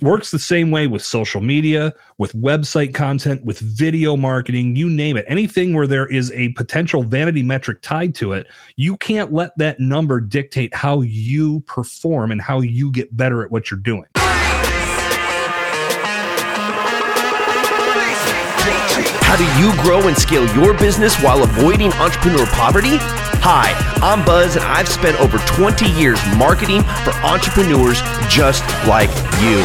works the same way with social media, with website content, with video marketing, you name it. Anything where there is a potential vanity metric tied to it, you can't let that number dictate how you perform and how you get better at what you're doing. How do you grow and scale your business while avoiding entrepreneur poverty? Hi, I'm Buzz, and I've spent over 20 years marketing for entrepreneurs just like you.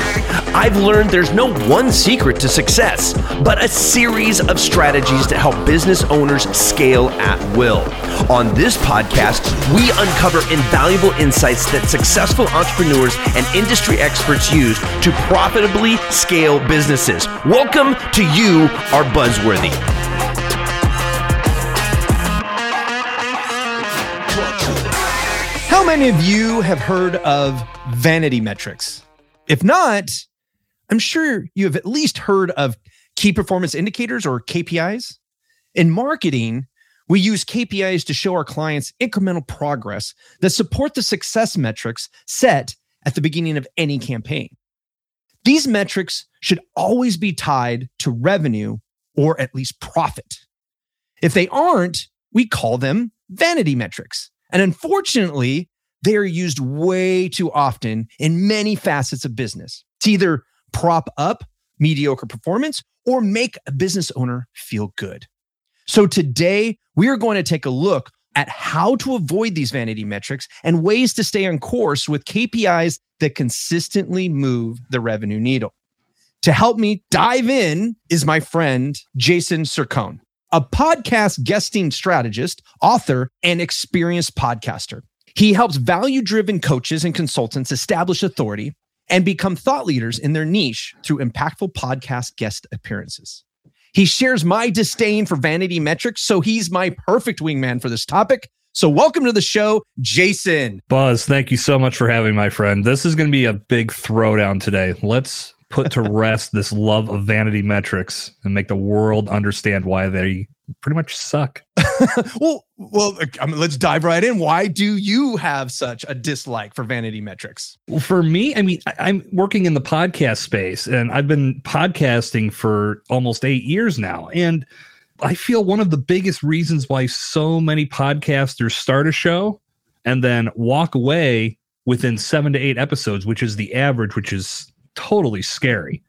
I've learned there's no one secret to success, but a series of strategies to help business owners scale at will. On this podcast, we uncover invaluable insights that successful entrepreneurs and industry experts use to profitably scale businesses. Welcome to You Are Buzzworthy. How many of you have heard of vanity metrics? If not, I'm sure you have at least heard of key performance indicators or KPIs. In marketing, we use KPIs to show our clients incremental progress that support the success metrics set at the beginning of any campaign. These metrics should always be tied to revenue or at least profit. If they aren't, we call them vanity metrics. And unfortunately, they are used way too often in many facets of business to either prop up mediocre performance or make a business owner feel good. So today, we are going to take a look at how to avoid these vanity metrics and ways to stay on course with KPIs that consistently move the revenue needle. To help me dive in is my friend Jason Cercone, a podcast guesting strategist, author, and experienced podcaster. He helps value driven coaches and consultants establish authority and become thought leaders in their niche through impactful podcast guest appearances. He shares my disdain for vanity metrics, so he's my perfect wingman for this topic. So, welcome to the show, Jason. Buzz, thank you so much for having my friend. This is going to be a big throwdown today. Let's put to rest this love of vanity metrics and make the world understand why they pretty much suck. well, well, I mean, let's dive right in. Why do you have such a dislike for vanity metrics? Well, for me, I mean, I, am working in the podcast space and I've been podcasting for almost eight years now. And I feel one of the biggest reasons why so many podcasters start a show and then walk away within seven to eight episodes, which is the average, which is totally scary.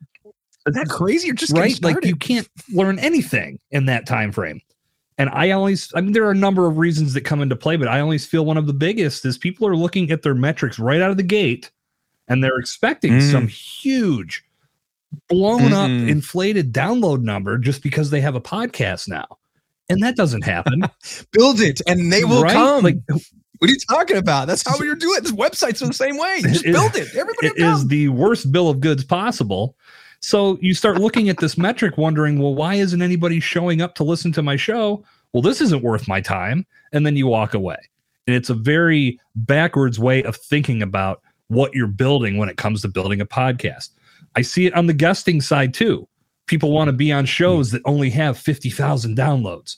Is that crazy? You're just right. Like you can't learn anything in that time frame. And I always, I mean, there are a number of reasons that come into play, but I always feel one of the biggest is people are looking at their metrics right out of the gate and they're expecting mm. some huge, blown mm up, inflated download number just because they have a podcast now. And that doesn't happen. Build it and they will right? come. Like, what are you talking about? That's how you're doing it. This website's the same way. You just build it. Everybody it is the worst bill of goods possible. So you start looking at this metric, wondering, well, why isn't anybody showing up to listen to my show? Well, this isn't worth my time. And then you walk away. And it's a very backwards way of thinking about what you're building when it comes to building a podcast. I see it on the guesting side too. People want to be on shows that only have 50,000 downloads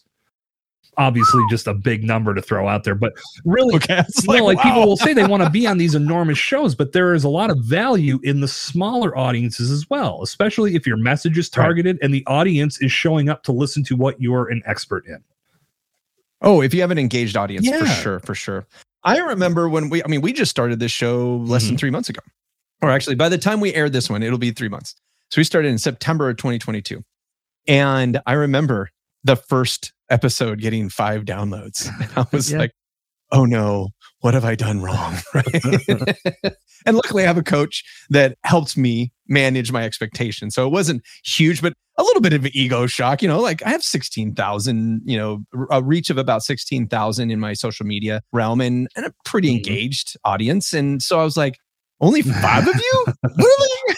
obviously just a big number to throw out there. But really, okay, you like, like wow. people will say they want to be on these enormous shows, but there is a lot of value in the smaller audiences as well, especially if your message is targeted right. and the audience is showing up to listen to what you're an expert in. Oh, if you have an engaged audience, yeah. for sure, for sure. I remember when we, I mean, we just started this show less mm-hmm. than three months ago. Or actually, by the time we aired this one, it'll be three months. So we started in September of 2022. And I remember the first episode getting five downloads. And I was yeah. like, oh no, what have I done wrong? Right. and luckily I have a coach that helps me manage my expectations. So it wasn't huge, but a little bit of an ego shock, you know, like I have 16,000, you know, a reach of about 16,000 in my social media realm and, and a pretty mm-hmm. engaged audience. And so I was like, only five of you? really?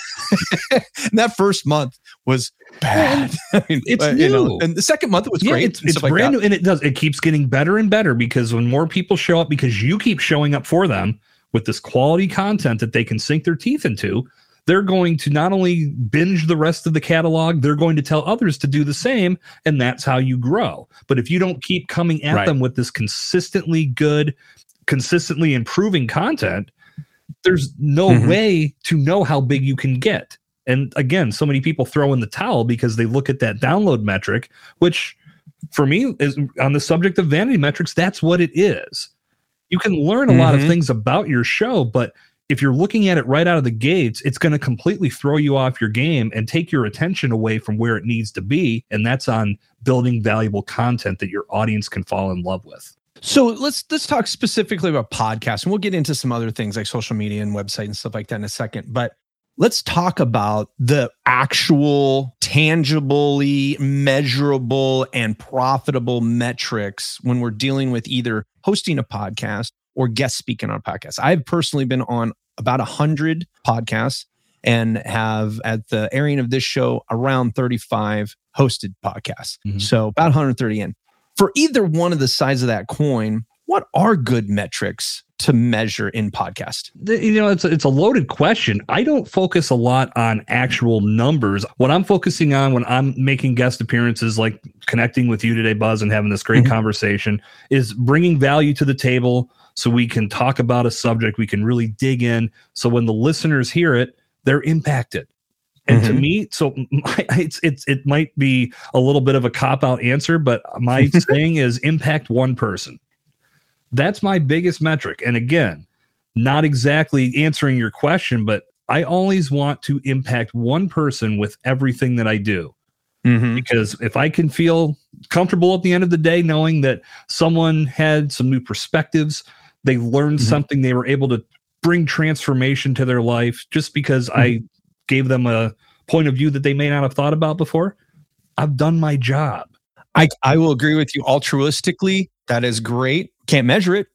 and that first month was bad. I mean, it's new. You know, and the second month was yeah, great. It's, it's brand like new, and it does. It keeps getting better and better because when more people show up, because you keep showing up for them with this quality content that they can sink their teeth into, they're going to not only binge the rest of the catalog, they're going to tell others to do the same, and that's how you grow. But if you don't keep coming at right. them with this consistently good, consistently improving content, there's no Mhm. way to know how big you can get. And again, so many people throw in the towel because they look at that download metric, which for me is on the subject of vanity metrics, that's what it is. You can learn a lot of Mhm. things about your show, but if you're looking at it right out of the gates, it's going to completely throw you off your game and take your attention away from where it needs to be. And that's on building valuable content that your audience can fall in love with. So let's let's talk specifically about podcasts, and we'll get into some other things like social media and website and stuff like that in a second. But let's talk about the actual, tangibly measurable, and profitable metrics when we're dealing with either hosting a podcast or guest speaking on a podcast. I've personally been on about a hundred podcasts and have at the airing of this show around 35 hosted podcasts. Mhm. So about 130 in for either one of the sides of that coin, what are good metrics to measure in podcast? You know it's a, it's a loaded question i don't focus a lot on actual numbers what i'm focusing on when i'm making guest appearances like connecting with you today buzz and having this great Mhm. conversation is bringing value to the table so we can talk about a subject we can really dig in so when the listeners hear it they're impacted and to Mhm. me so my, it's it's it might be a little bit of a cop out answer but my saying is impact one person that's my biggest metric. And again, not exactly answering your question, but I always want to impact one person with everything that I do. Mm-hmm. Because if I can feel comfortable at the end of the day knowing that someone had some new perspectives, they learned Mhm. something, they were able to bring transformation to their life just because I gave them a point of view that they may not have thought about before, I've done my job. I, I will agree with you altruistically. That is great. Can't measure it.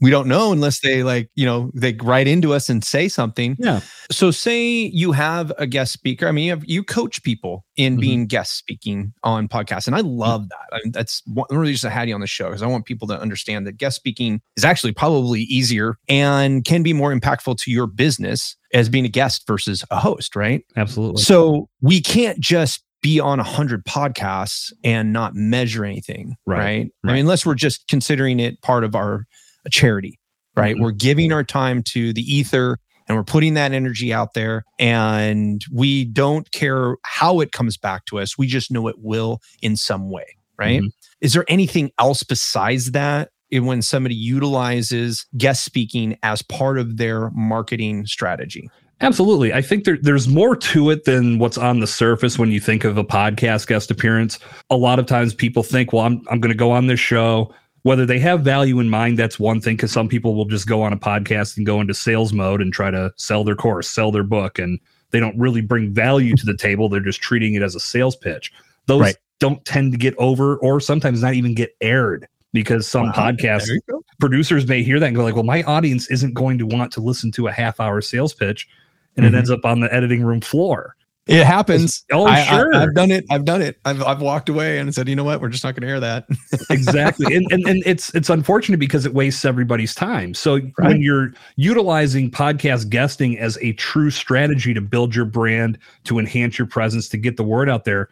We don't know unless they like, you know, they write into us and say something. Yeah. So say you have a guest speaker. I mean, you, have, you coach people in Mhm. being guest speaking on podcasts. And I love that. I mean, that's one one of the reasons I had you on the show because I want people to understand that guest speaking is actually probably easier and can be more impactful to your business as being a guest versus a host, right? Absolutely. So we can't just be on a hundred podcasts and not measure anything, Right, right? I mean, unless we're just considering it part of our a charity, right? Mhm. We're giving our time to the ether and we're putting that energy out there and we don't care how it comes back to us. We just know it will in some way, right? Mhm. Is there anything else besides that when somebody utilizes guest speaking as part of their marketing strategy? Absolutely. I think there, there's more to it than what's on the surface when you think of a podcast guest appearance. A lot of times people think, well, I'm, I'm going to go on this show. Whether they have value in mind, that's one thing, because some people will just go on a podcast and go into sales mode and try to sell their course, sell their book, and they don't really bring value to the table. They're just treating it as a sales pitch. Those Right. don't tend to get over or sometimes not even get aired because some Wow. podcasts There you go. producers may hear that and go like, well, my audience isn't going to want to listen to a half hour sales pitch. And it Mhm. ends up on the editing room floor. It happens. Oh, I, sure. I, have done it. I've done it. I've, I've walked away and said, you know what? We're just not going to air that. exactly. And, and and it's it's unfortunate because it wastes everybody's time. So Right. when you're utilizing podcast guesting as a true strategy to build your brand, to enhance your presence, to get the word out there,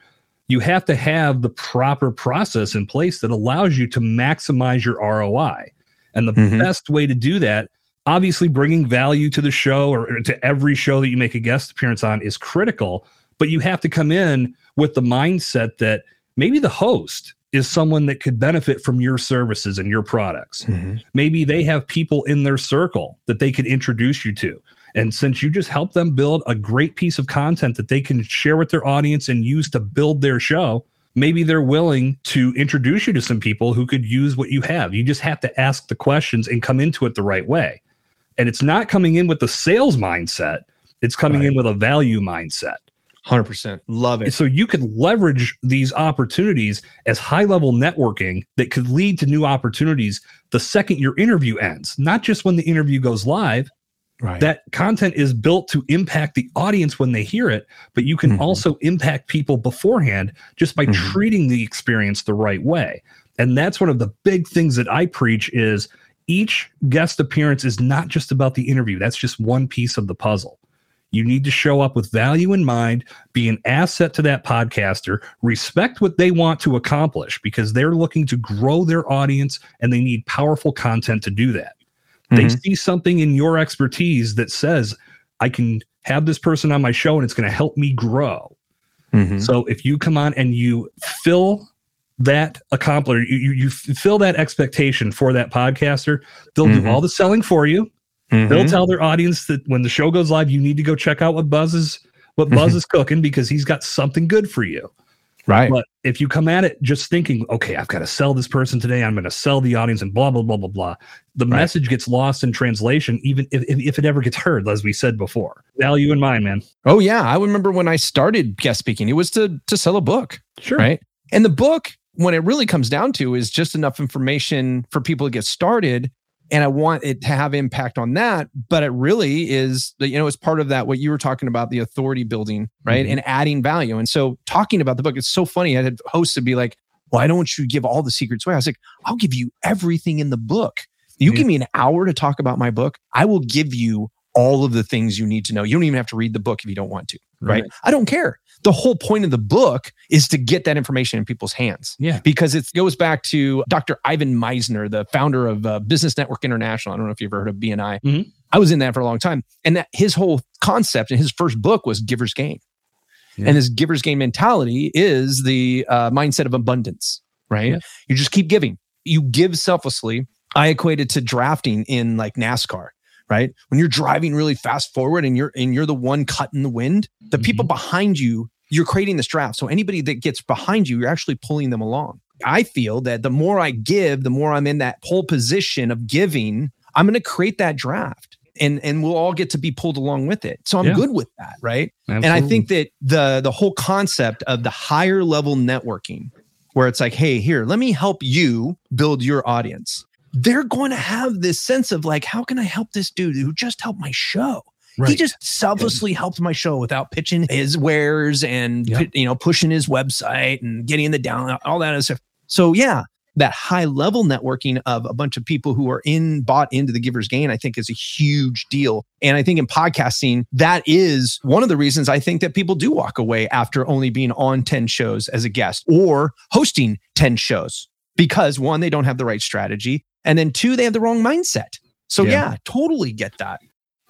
you have to have the proper process in place that allows you to maximize your ROI. And the Mhm. best way to do that, obviously bringing value to the show or to every show that you make a guest appearance on is critical, but you have to come in with the mindset that maybe the host is someone that could benefit from your services and your products. Mm-hmm. Maybe they have people in their circle that they could introduce you to. And since you just help them build a great piece of content that they can share with their audience and use to build their show, maybe they're willing to introduce you to some people who could use what you have. You just have to ask the questions and come into it the right way. And it's not coming in with the sales mindset, it's coming Right. in with a value mindset. 100%. Love it. So you can leverage these opportunities as high level networking that could lead to new opportunities the second your interview ends, not just when the interview goes live. Right. That content is built to impact the audience when they hear it, but you can Mhm. also impact people beforehand just by Mhm. treating the experience the right way. And that's one of the big things that I preach is each guest appearance is not just about the interview. That's just one piece of the puzzle. You need to show up with value in mind, be an asset to that podcaster, respect what they want to accomplish because they're looking to grow their audience and they need powerful content to do that. They Mhm. see something in your expertise that says, I can have this person on my show and it's going to help me grow. Mhm. So if you come on and you fill that accomplish, you, you, you fill that expectation for that podcaster, they'll Mhm. do all the selling for you. They'll Mhm. tell their audience that when the show goes live, you need to go check out what Buzz is what Buzz is cooking because he's got something good for you. right. But if you come at it just thinking, okay, I've got to sell this person today, I'm going to sell the audience and blah blah blah blah blah, the Right. message gets lost in translation, even if, if, if it ever gets heard, as we said before. Value in mind, man. Oh yeah, I remember when I started guest speaking, it was to to sell a book, Sure. right? And the book, when it really comes down to, is just enough information for people to get started. And I want it to have impact on that, but it really is, you know, it's part of that what you were talking about, the authority building, right, Mhm. and adding value. And so, talking about the book, it's so funny. I had hosts to be like, "Well, I don't you give all the secrets away." I was like, "I'll give you everything in the book. You Yeah. give me an hour to talk about my book, I will give you all of the things you need to know. You don't even have to read the book if you don't want to." right? I don't care. The whole point of the book is to get that information in people's hands Yeah. because it goes back to Dr. Ivan Misner, the founder of uh, Business Network International. I don't know if you've ever heard of BNI. Mhm. I was in that for a long time. And that his whole concept in his first book was giver's Gain. Yeah. And his giver's gain mentality is the uh, mindset of abundance, right? Yeah. You just keep giving. You give selflessly. I equated to drafting in like NASCAR, right? When you're driving really fast forward and you're and you're the one cutting the wind, the mm-hmm. people behind you, you're creating this draft. So anybody that gets behind you, you're actually pulling them along. I feel that the more I give, the more I'm in that pole position of giving, I'm going to create that draft. And, and we'll all get to be pulled along with it. So I'm Yeah. good with that, right? Absolutely. And I think that the the whole concept of the higher level networking, where it's like, hey, here, let me help you build your audience. They're going to have this sense of like, how can I help this dude who just helped my show? Right. He just selflessly helped my show without pitching his wares and Yep. you know pushing his website and getting the down all that other stuff. So yeah, that high level networking of a bunch of people who are in bought into the giver's gain, I think is a huge deal. And I think in podcasting, that is one of the reasons I think that people do walk away after only being on 10 shows as a guest or hosting 10 shows because one, they don't have the right strategy. And then two, they have the wrong mindset. So Yeah. yeah, totally get that.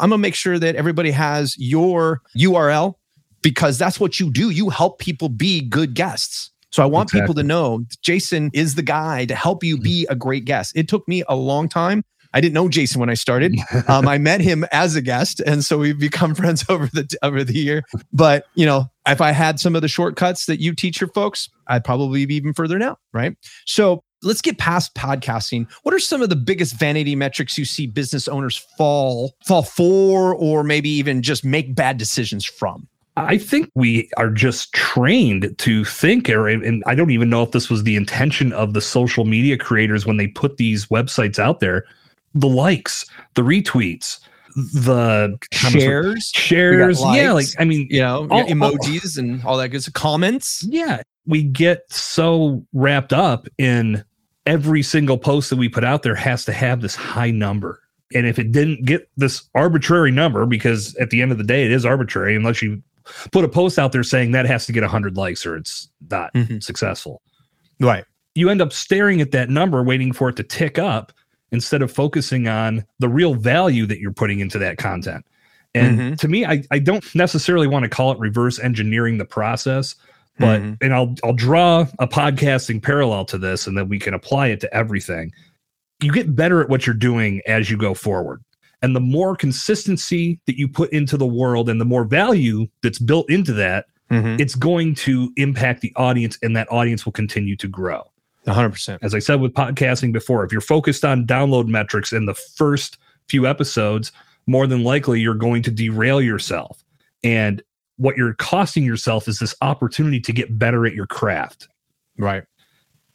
I'm gonna make sure that everybody has your URL because that's what you do. You help people be good guests. So I want people to know Jason is the guy to help you be a great guest. It took me a long time. I didn't know Jason when I started. Um, I met him as a guest, and so we've become friends over the over the year. But you know, if I had some of the shortcuts that you teach your folks, I'd probably be even further now, right? So let's get past podcasting. What are some of the biggest vanity metrics you see business owners fall fall for, or maybe even just make bad decisions from? I think we are just trained to think, or and I don't even know if this was the intention of the social media creators when they put these websites out there. The likes, the retweets, the Shares, shares, yeah. Like. I mean, you know, All- emojis and all that good stuff. Comments. yeah, we get so wrapped up in every single post that we put out there has to have this high number. And if it didn't get this arbitrary number, because at the end of the day, it is arbitrary, unless you put a post out there saying that has to get 100 likes or it's not Mhm. successful. Right. You end up staring at that number, waiting for it to tick up instead of focusing on the real value that you're putting into that content. And Mhm. to me, I, I don't necessarily want to call it reverse engineering the process, but Mhm. and I'll I'll draw a podcasting parallel to this and then we can apply it to everything. You get better at what you're doing as you go forward. And the more consistency that you put into the world and the more value that's built into that, Mhm. it's going to impact the audience and that audience will continue to grow. 100%. As I said with podcasting before, if you're focused on download metrics in the first few episodes, more than likely you're going to derail yourself. And what you're costing yourself is this opportunity to get better at your craft. Right.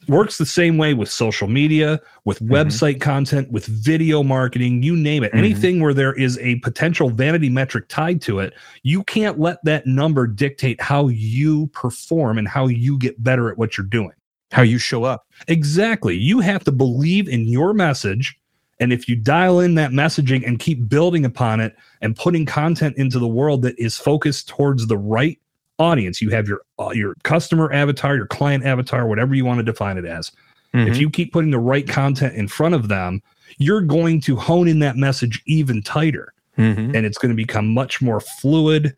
Works the same way with social media, with Mhm. website content, with video marketing, you name it. Mhm. Anything where there is a potential vanity metric tied to it, you can't let that number dictate how you perform and how you get better at what you're doing. How you show up. Exactly. You have to believe in your message. And if you dial in that messaging and keep building upon it and putting content into the world that is focused towards the right audience, you have your uh, your customer avatar, your client avatar, whatever you want to define it as. If Mhm. you keep putting the right content in front of them, you're going to hone in that message even tighter Mhm. and it's going to become much more fluid.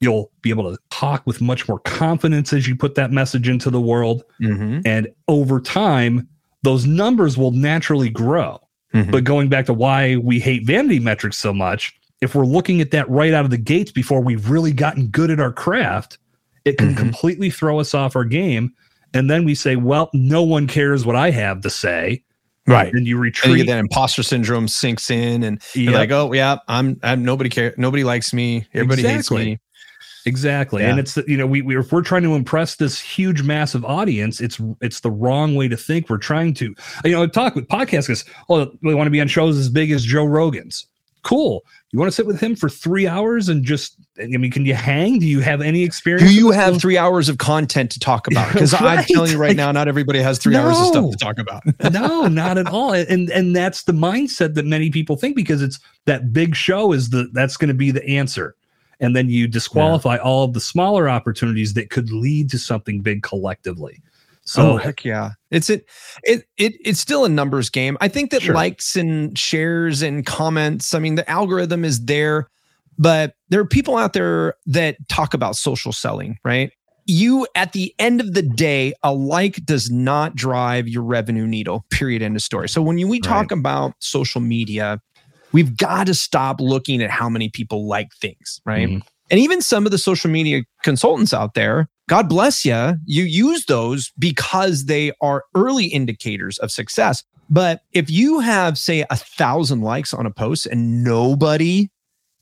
You'll be able to talk with much more confidence as you put that message into the world. Mhm. And over time, those numbers will naturally grow. Mhm. But going back to why we hate vanity metrics so much, if we're looking at that right out of the gates before we've really gotten good at our craft, it can Mhm. completely throw us off our game. And then we say, well, no one cares what I have to say. right. And you And you retreat. that imposter syndrome sinks in, and you're like, "Oh yeah, I'm. I'm nobody care. Nobody likes me. Everybody Exactly. hates me." Exactly. Yeah. And it's you know we, we if we're trying to impress this huge massive audience, it's it's the wrong way to think. We're trying to you know talk with podcasters. oh we want to be on shows as big as Joe Rogan's. Cool. You want to sit with him for three hours and just I mean, can you hang? Do you have any experience? Do you have three hours of content to talk about? Because I'm telling you right now, not everybody has three hours of stuff to talk about. no, not at all. And and that's the mindset that many people think because it's that big show is the that's going to be the answer. And then you disqualify all of the smaller opportunities that could lead to something big collectively. So oh heck yeah. It's it it, it it's still a numbers game. I think that Sure. likes and shares and comments i mean the algorithm is there but there are people out there that talk about social selling right? You at the end of the day a like does not drive your revenue needle period end of story. So when you, we talk about social media we've got to stop looking at how many people like things right Mhm. and even some of the social media consultants out there, God bless you, you use those because they are early indicators of success. But if you have, say, a thousand likes on a post and nobody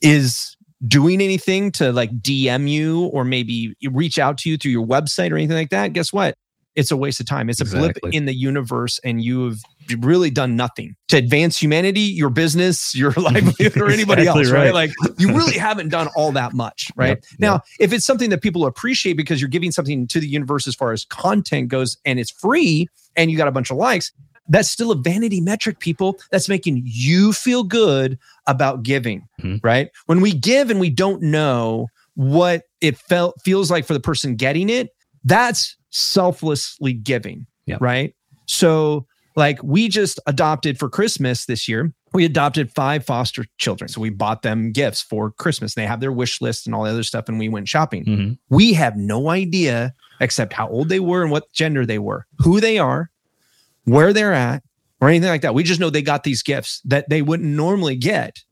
is doing anything to like DM you or maybe reach out to you through your website or anything like that, guess what? It's a waste of time. It's a blip in the universe, and you have really done nothing to advance humanity, your business, your livelihood, or anybody Exactly else, right? right. Like you really haven't done all that much, right? Yep, Now, if it's something that people appreciate because you're giving something to the universe as far as content goes and it's free and you got a bunch of likes, that's still a vanity metric, people. That's making you feel good about giving, Mhm. right? When we give and we don't know what it felt feels like for the person getting it, that's selflessly giving, Yep. right? So, like we just adopted for Christmas this year, we adopted five foster children. So we bought them gifts for Christmas. They have their wish list and all the other stuff, and we went shopping. Mhm. We have no idea except how old they were and what gender they were, who they are, where they're at, or anything like that. We just know they got these gifts that they wouldn't normally get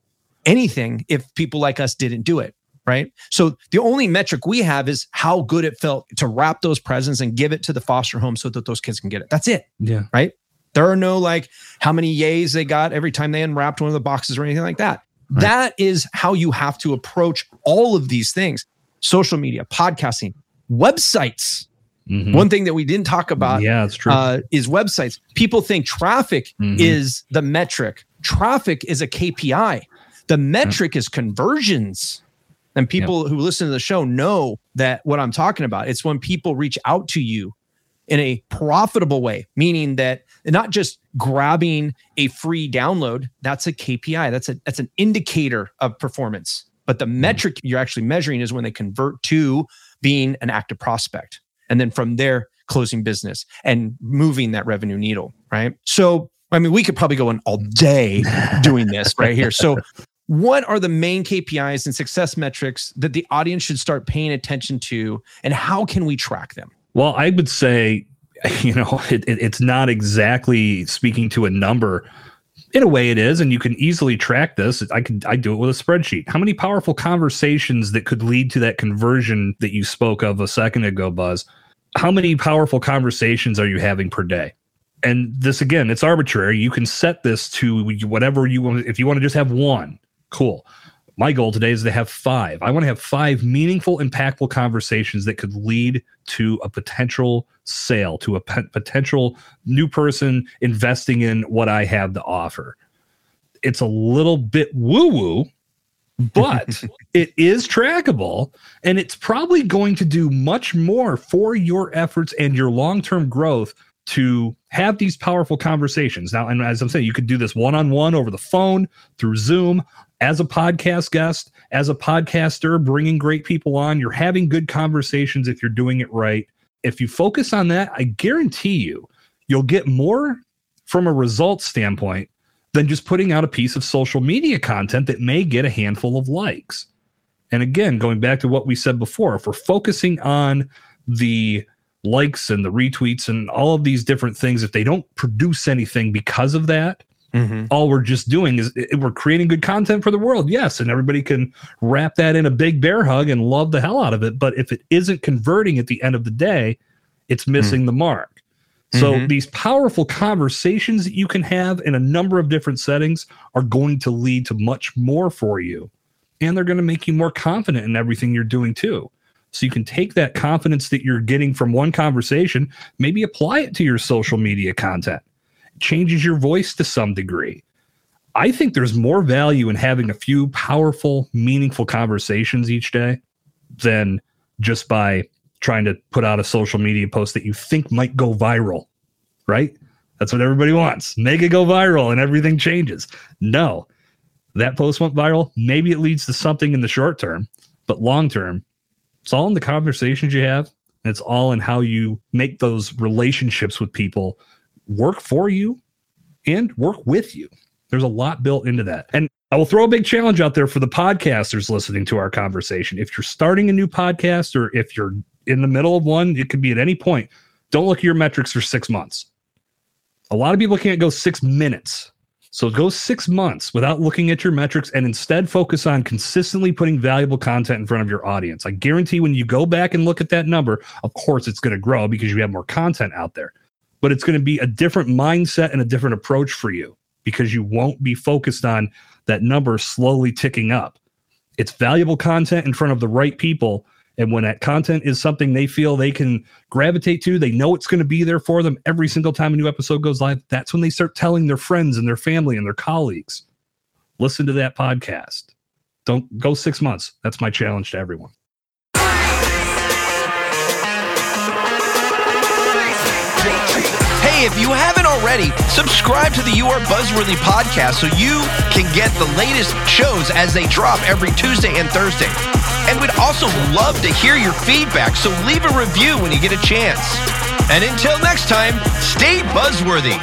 anything if people like us didn't do it. Right. So the only metric we have is how good it felt to wrap those presents and give it to the foster home so that those kids can get it. That's it. yeah. Right. There are no like how many yays they got every time they unwrapped one of the boxes or anything like that. Right. That is how you have to approach all of these things social media, podcasting, websites. Mhm. One thing that we didn't talk about yeah, it's true. uh, is websites. People think traffic Mhm. is the metric, traffic is a KPI. The metric is conversions. And people who listen to the show know that what I'm talking about. It's when people reach out to you in a profitable way, meaning that not just grabbing a free download. That's a KPI. That's a that's an indicator of performance. But the mm-hmm. metric you're actually measuring is when they convert to being an active prospect. And then from there, closing business and moving that revenue needle. Right. So I mean, we could probably go on all day doing this right here. So what are the main KPIs and success metrics that the audience should start paying attention to, and how can we track them? Well, I would say, you know, it, it, it's not exactly speaking to a number. In a way, it is, and you can easily track this. I can I do it with a spreadsheet. How many powerful conversations that could lead to that conversion that you spoke of a second ago, Buzz? How many powerful conversations are you having per day? And this again, it's arbitrary. You can set this to whatever you want. If you want to just have one, cool. My goal today is to have five. I want to have five meaningful, impactful conversations that could lead to a potential sale, to a potential new person investing in what I have to offer. It's a little bit woo woo, but it is trackable and it's probably going to do much more for your efforts and your long term growth to have these powerful conversations. Now, and as I'm saying, you could do this one on one over the phone, through Zoom, as a podcast guest, as a podcaster, bringing great people on. You're having good conversations if you're doing it right. If you focus on that, I guarantee you, you'll get more from a results standpoint than just putting out a piece of social media content that may get a handful of likes. And again, going back to what we said before, if we're focusing on the likes and the retweets and all of these different things, if they don't produce anything because of that, mm-hmm. all we're just doing is we're creating good content for the world. Yes. And everybody can wrap that in a big bear hug and love the hell out of it. But if it isn't converting at the end of the day, it's missing mm-hmm. the mark. So mm-hmm. these powerful conversations that you can have in a number of different settings are going to lead to much more for you. And they're going to make you more confident in everything you're doing too. So you can take that confidence that you're getting from one conversation, maybe apply it to your social media content. Changes your voice to some degree. I think there's more value in having a few powerful, meaningful conversations each day than just by trying to put out a social media post that you think might go viral, right? That's what everybody wants. Make it go viral and everything changes. No, that post went viral. Maybe it leads to something in the short term, but long term, it's all in the conversations you have. And it's all in how you make those relationships with people work for you and work with you. There's a lot built into that. And I will throw a big challenge out there for the podcasters listening to our conversation. If you're starting a new podcast or if you're in the middle of one, it could be at any point. Don't look at your metrics for six months. A lot of people can't go six minutes. So go six months without looking at your metrics and instead focus on consistently putting valuable content in front of your audience. I guarantee when you go back and look at that number, of course, it's going to grow because you have more content out there, but it's going to be a different mindset and a different approach for you because you won't be focused on that number slowly ticking up. It's valuable content in front of the right people and when that content is something they feel they can gravitate to, they know it's going to be there for them every single time a new episode goes live. That's when they start telling their friends and their family and their colleagues, listen to that podcast. Don't go six months. That's my challenge to everyone. If you haven't already, subscribe to the You Are Buzzworthy podcast so you can get the latest shows as they drop every Tuesday and Thursday. And we'd also love to hear your feedback, so leave a review when you get a chance. And until next time, stay buzzworthy.